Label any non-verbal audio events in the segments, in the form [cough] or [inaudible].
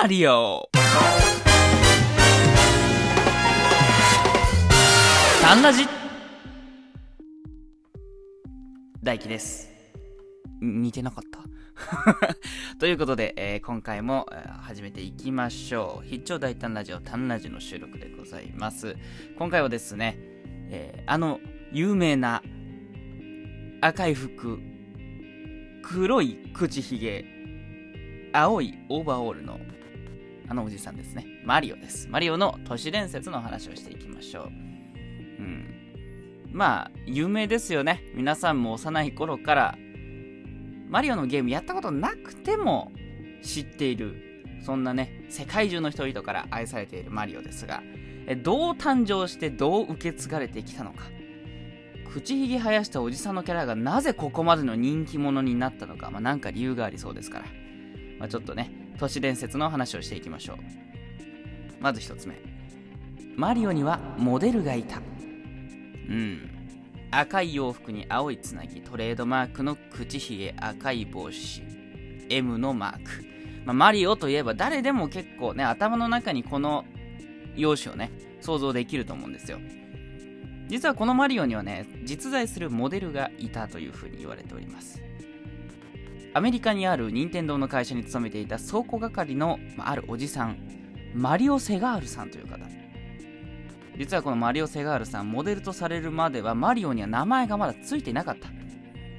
マリオタンラジ大輝です。似てなかった？[laughs] ということで、えー今回も、えー始めていきましょう。必聴大胆ラジオ、タンラジの収録でございます。今回はですね、えーあの有名な赤い服、黒い口ひげ、青いオーバーオールのあのおじさんですね。マリオです。マリオの都市伝説の話をしていきましょう。うん。まあ、有名ですよね。皆さんも幼い頃から、マリオのゲームやったことなくても知っている、そんなね、世界中の人々から愛されているマリオですが、どう誕生してどう受け継がれてきたのか。口ひげ生やしたおじさんのキャラがなぜここまでの人気者になったのか、まあ、なんか理由がありそうですから、まあ、ちょっとね都市伝説の話をしていきましょう。まず一つ目。マリオにはモデルがいた。うん。赤い洋服に青いつなぎトレードマークの口ひげ赤い帽子 M のマーク、まあ、マリオといえば誰でも結構ね頭の中にこの容姿をね想像できると思うんですよ。実はこのマリオにはね実在するモデルがいたというふうに言われております。アメリカにある任天堂の会社に勤めていた倉庫係の、まあ、るおじさんマリオ・セガールさんという方。実はこのマリオ・セガールさんモデルとされるまではマリオには名前がまだついてなかった。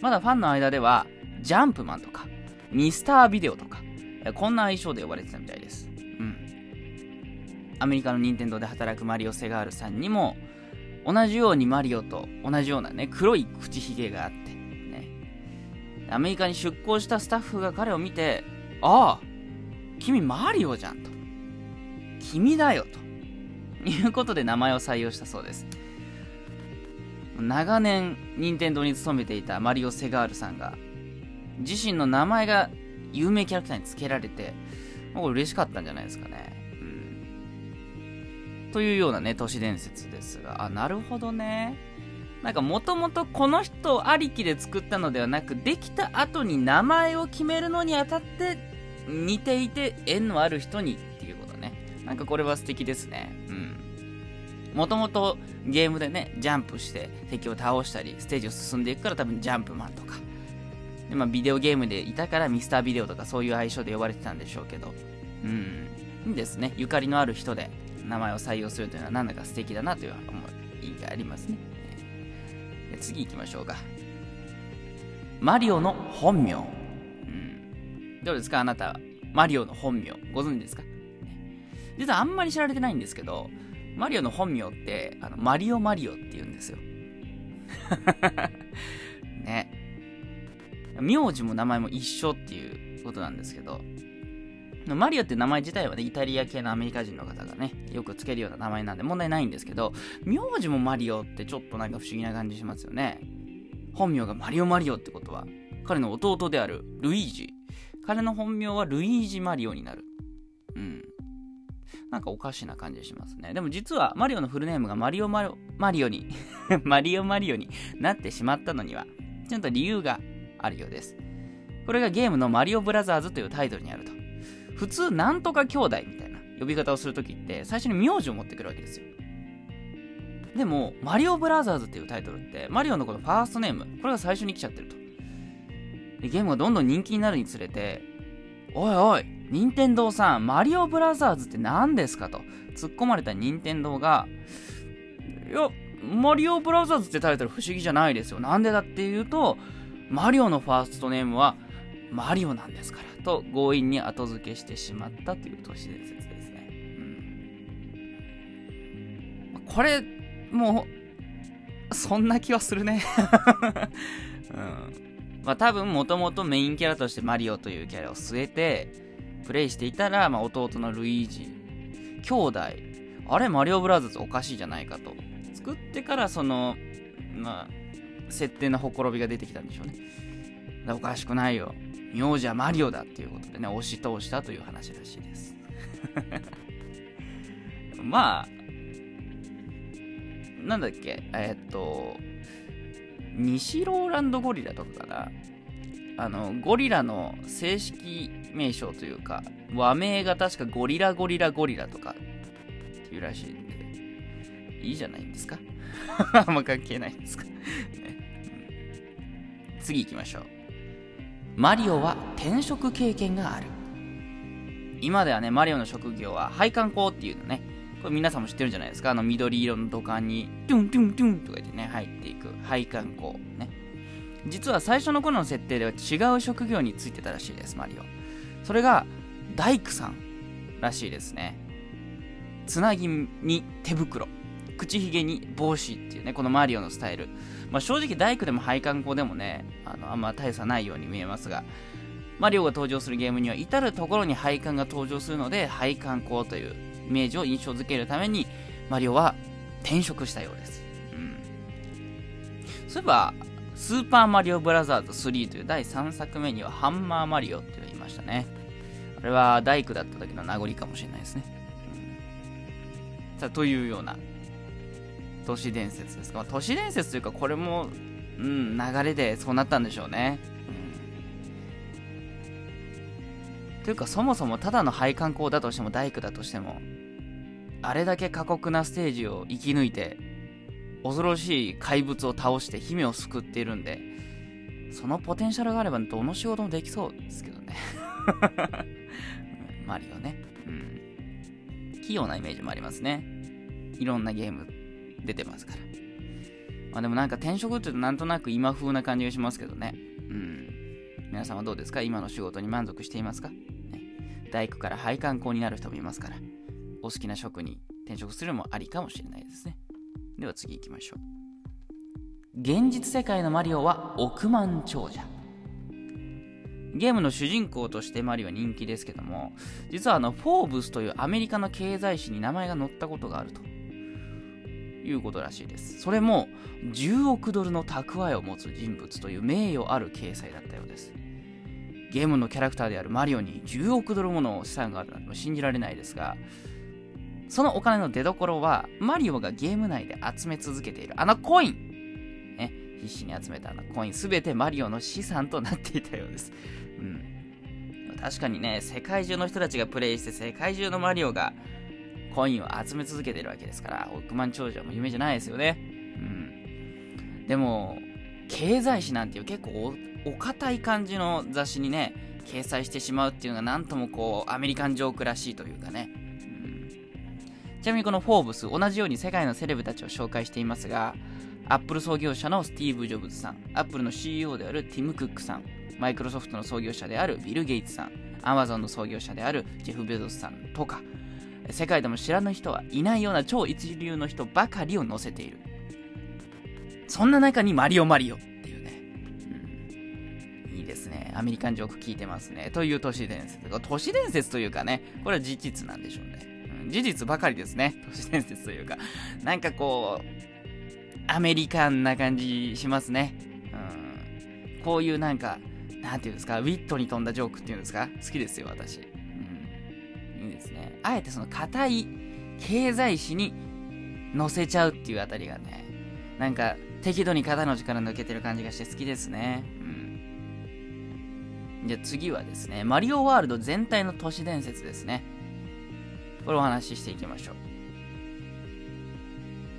まだファンの間ではジャンプマンとかミスタービデオとかこんな愛称で呼ばれてたみたいです。うん。アメリカの任天堂で働くマリオ・セガールさんにも同じようにマリオと同じようなね黒い口ひげがあってアメリカに出向したスタッフが彼を見てああ君マリオじゃんと君だよと。いうことで名前を採用したそうです。長年任天堂に勤めていたマリオ・セガールさんが自身の名前が有名キャラクターに付けられてもう嬉しかったんじゃないですかね、うん、というようなね都市伝説ですが。あなるほどね。なんかもともとこの人ありきで作ったのではなくできた後に名前を決めるのにあたって似ていて縁のある人にっていうことね。なんかこれは素敵ですね。うん。もともとゲームでねジャンプして敵を倒したりステージを進んでいくから多分ジャンプマンとか。で、まあ、ビデオゲームでいたからミスタービデオとかそういう愛称で呼ばれてたんでしょうけど。うん。いいですね。ゆかりのある人で名前を採用するというのはなんだか素敵だなという思いがありますね。次行きましょうか。マリオの本名、うん、どうですか？あなたマリオの本名。ご存知ですか？実はあんまり知られてないんですけどマリオの本名ってあのマリオマリオって言うんですよ。[laughs] ね。名字も名前も一緒っていうことなんですけど。マリオって名前自体はねイタリア系のアメリカ人の方がねよくつけるような名前なんで問題ないんですけど名字もマリオってちょっとなんか不思議な感じしますよね本名がマリオマリオってことは彼の弟であるルイージ彼の本名はルイージマリオになるうんなんかおかしな感じしますね。でも実はマリオのフルネームがマリオマリオマリオに [laughs] マリオマリオになってしまったのには、ちゃんと理由があるようです。これがゲームのマリオブラザーズというタイトルにあると。普通、なんとか兄弟みたいな呼び方をするときって、最初に名字を持ってくるわけですよ。でも、マリオブラザーズっていうタイトルって、マリオのこのファーストネーム、これが最初に来ちゃってると。でゲームがどんどん人気になるにつれて、おいおい、任天堂さん、マリオブラザーズって何ですかと突っ込まれた任天堂が、いや、マリオブラザーズってタイトル不思議じゃないですよ。なんでだっていうと、マリオのファーストネームはマリオなんですから、と強引に後付けしてしまったという都市伝説ですね。うん、これ、もう、そんな気はするね。[laughs] うんまあ多分もともとメインキャラとしてマリオというキャラを据えてプレイしていたら、まあ、弟のルイージ兄弟あれマリオブラザーズおかしいじゃないかと作ってからそのまあ設定のほころびが出てきたんでしょうねおかしくないよ名字はマリオだっていうことでね押し通したという話らしいです。[laughs] まあなんだっけえー、っと西ローランドゴリラとかかな。あのゴリラの正式名称というか、和名が確かゴリラゴリラゴリラとかっていうらしいんで、いいじゃないんですか。[laughs] あんま関係ないんですか、次行きましょう。マリオは転職経験がある。今ではね、マリオの職業は配管工っていうのね、これ皆さんも知ってるんじゃないですか？あの緑色の土管に、トゥントゥントゥンとか言ってね、入っていく配管工ね。実は最初の頃の設定では違う職業についてたらしいです、マリオ。それが、大工さんらしいですね。つなぎに手袋、口ひげに帽子っていうね、このマリオのスタイル。まあ、正直大工でも配管工でもね、あのあんま大差ないように見えますが、マリオが登場するゲームには至る所に配管が登場するので、配管工というイメージを印象づけるために、マリオは転職したようです。うん。そういえば、スーパーマリオブラザーズ3という第3作目にはハンマーマリオって言いましたね。あれは大工だった時の名残かもしれないですね。うん、さあ、というような都市伝説ですか？まあ、都市伝説というか、これも、うん、流れでそうなったんでしょうね。うん、というか、そもそもただの配管工だとしても大工だとしても、あれだけ過酷なステージを生き抜いて、恐ろしい怪物を倒して姫を救っているんで、そのポテンシャルがあればどの仕事もできそうですけどね。[laughs] マリオね。うん。器用なイメージもありますね。いろんなゲーム出てますから。まあでもなんか転職って言うとなんとなく今風な感じがしますけどね。うん。皆さんはどうですか？今の仕事に満足していますか、ね、大工から配管工になる人もいますから、お好きな職に転職するのもありかもしれないですね。では次行きましょう現実世界のマリオは億万長者ゲームの主人公としてマリオは人気ですけども実はあのフォーブスというアメリカの経済誌に名前が載ったことがあるということらしいですそれも10億ドルの蓄えを持つ人物という名誉ある掲載だったようですゲームのキャラクターであるマリオに10億ドルもの資産があるなんて信じられないですがそのお金の出所は、マリオがゲーム内で集め続けているあのコインね、必死に集めたあのコイン、すべてマリオの資産となっていたようです。うん。確かにね、世界中の人たちがプレイして、世界中のマリオがコインを集め続けてるわけですから、億万長者も夢じゃないですよね。うん。でも、経済誌なんていう結構お堅い感じの雑誌にね、掲載してしまうっていうのがなんともこう、アメリカンジョークらしいというかね。ちなみにこのフォーブス、同じように世界のセレブたちを紹介していますが、アップル創業者のスティーブ・ジョブズさん、アップルの CEO であるティム・クックさん、マイクロソフトの創業者であるビル・ゲイツさん、アマゾンの創業者であるジェフ・ベゾスさんとか、世界でも知らぬ人はいないような超一流の人ばかりを載せている。そんな中にマリオ・マリオっていうね、うん、いいですね。アメリカンジョーク聞いてますね。という都市伝説。都市伝説というかね、これは事実なんでしょうね。事実ばかりですね。都市伝説というか。なんかこう、アメリカンな感じしますね。うん。こういうなんか、なんていうんですか、ウィットに富んだジョークっていうんですか？好きですよ、私。あえてその硬い経済史に載せちゃうっていうあたりがね、なんか適度に肩の力抜けてる感じがして好きですね。うん。じゃあ次はですね、マリオワールド全体の都市伝説ですね。これお話ししていきましょう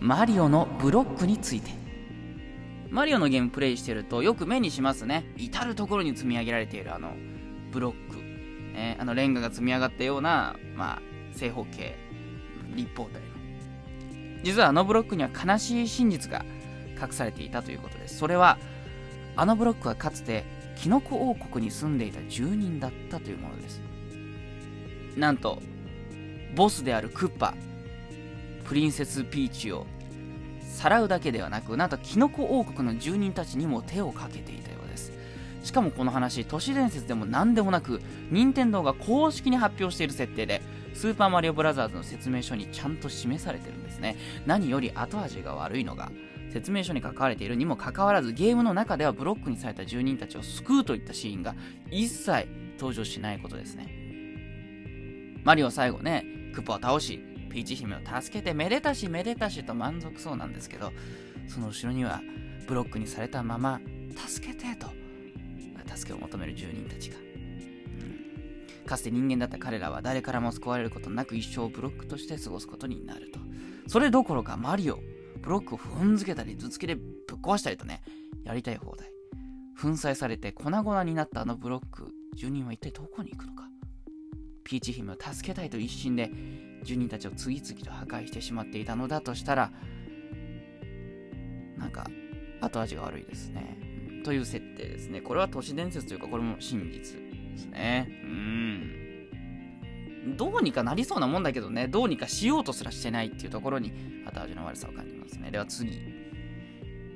マリオのブロックについてマリオのゲームプレイしてるとよく目にしますね至る所に積み上げられているあのブロック、ね、あのレンガが積み上がったような、まあ、正方形立方体の実はあのブロックには悲しい真実が隠されていたということですそれはあのブロックはかつてキノコ王国に住んでいた住人だったというものです。なんとボスであるクッパプリンセスピーチをさらうだけではなくなんとキノコ王国の住人たちにも手をかけていたようです。しかもこの話都市伝説でも何でもなく任天堂が公式に発表している設定でスーパーマリオブラザーズの説明書にちゃんと示されてるんですね何より後味が悪いのが説明書に書かれているにもかかわらずゲームの中ではブロックにされた住人たちを救うといったシーンが一切登場しないことですねマリオ最後ねクッパを倒し、ピーチ姫を助けてめでたしめでたしと満足そうなんですけど、その後ろにはブロックにされたまま、助けてと、助けを求める住人たちが。かつて人間だった彼らは誰からも救われることなく一生をブロックとして過ごすことになると。それどころかマリオ、ブロックを踏んづけたり頭突きでぶっ壊したりとね、やりたい放題。粉砕されて粉々になったあのブロック、住人は一体どこに行くのか。ピーチ姫を助けたいと一心で住人たちを次々と破壊してしまっていたのだとしたら、なんか後味が悪いですね。という設定ですね。これは都市伝説というか、これも真実ですね。うん。どうにかなりそうなもんだけどね、どうにかしようとすらしてないっていうところに後味の悪さを感じますね。では次。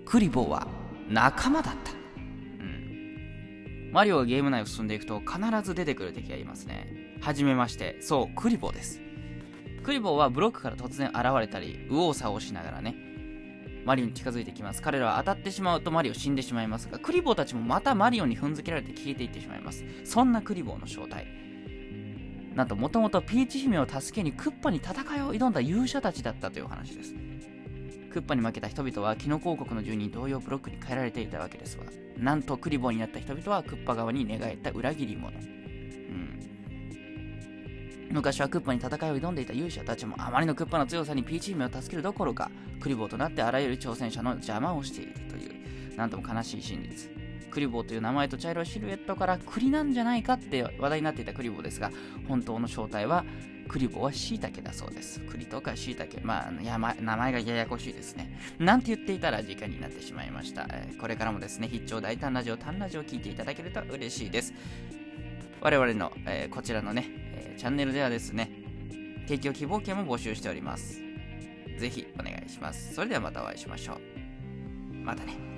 クリボーは仲間だった。うん。マリオがゲーム内を進んでいくと必ず出てくる敵がいますね。はじめまして。そう、クリボーです。クリボーはブロックから突然現れたり、右往左往しながらね、マリオに近づいてきます。彼らは当たってしまうとマリオ死んでしまいますが、クリボーたちもまたマリオに踏んづけられて消えていってしまいます。そんなクリボーの正体。なんと、もともとピーチ姫を助けにクッパに戦いを挑んだ勇者たちだったという話です。クッパに負けた人々はキノコ王国の住人同様ブロックに変えられていたわけですが、なんとクリボーになった人々はクッパ側に寝返った裏切り者うん。昔はクッパに戦いを挑んでいた勇者たちもあまりのクッパの強さにピーチ姫を助けるどころかクリボーとなってあらゆる挑戦者の邪魔をしているというなんとも悲しい真実クリボーという名前と茶色いシルエットから栗なんじゃないかって話題になっていたクリボーですが本当の正体はクリボーは椎茸だそうです栗とか椎茸まあや、ま、名前がややこしいですね [laughs] なんて言っていたら時間になってしまいました、え、これからもですね必聴大胆ラジオ単ラジオを聞いていただけると嬉しいです我々の、えー、こちらのねえチャンネルではですね、提供希望券も募集しております。ぜひお願いします。それではまたお会いしましょう。またね。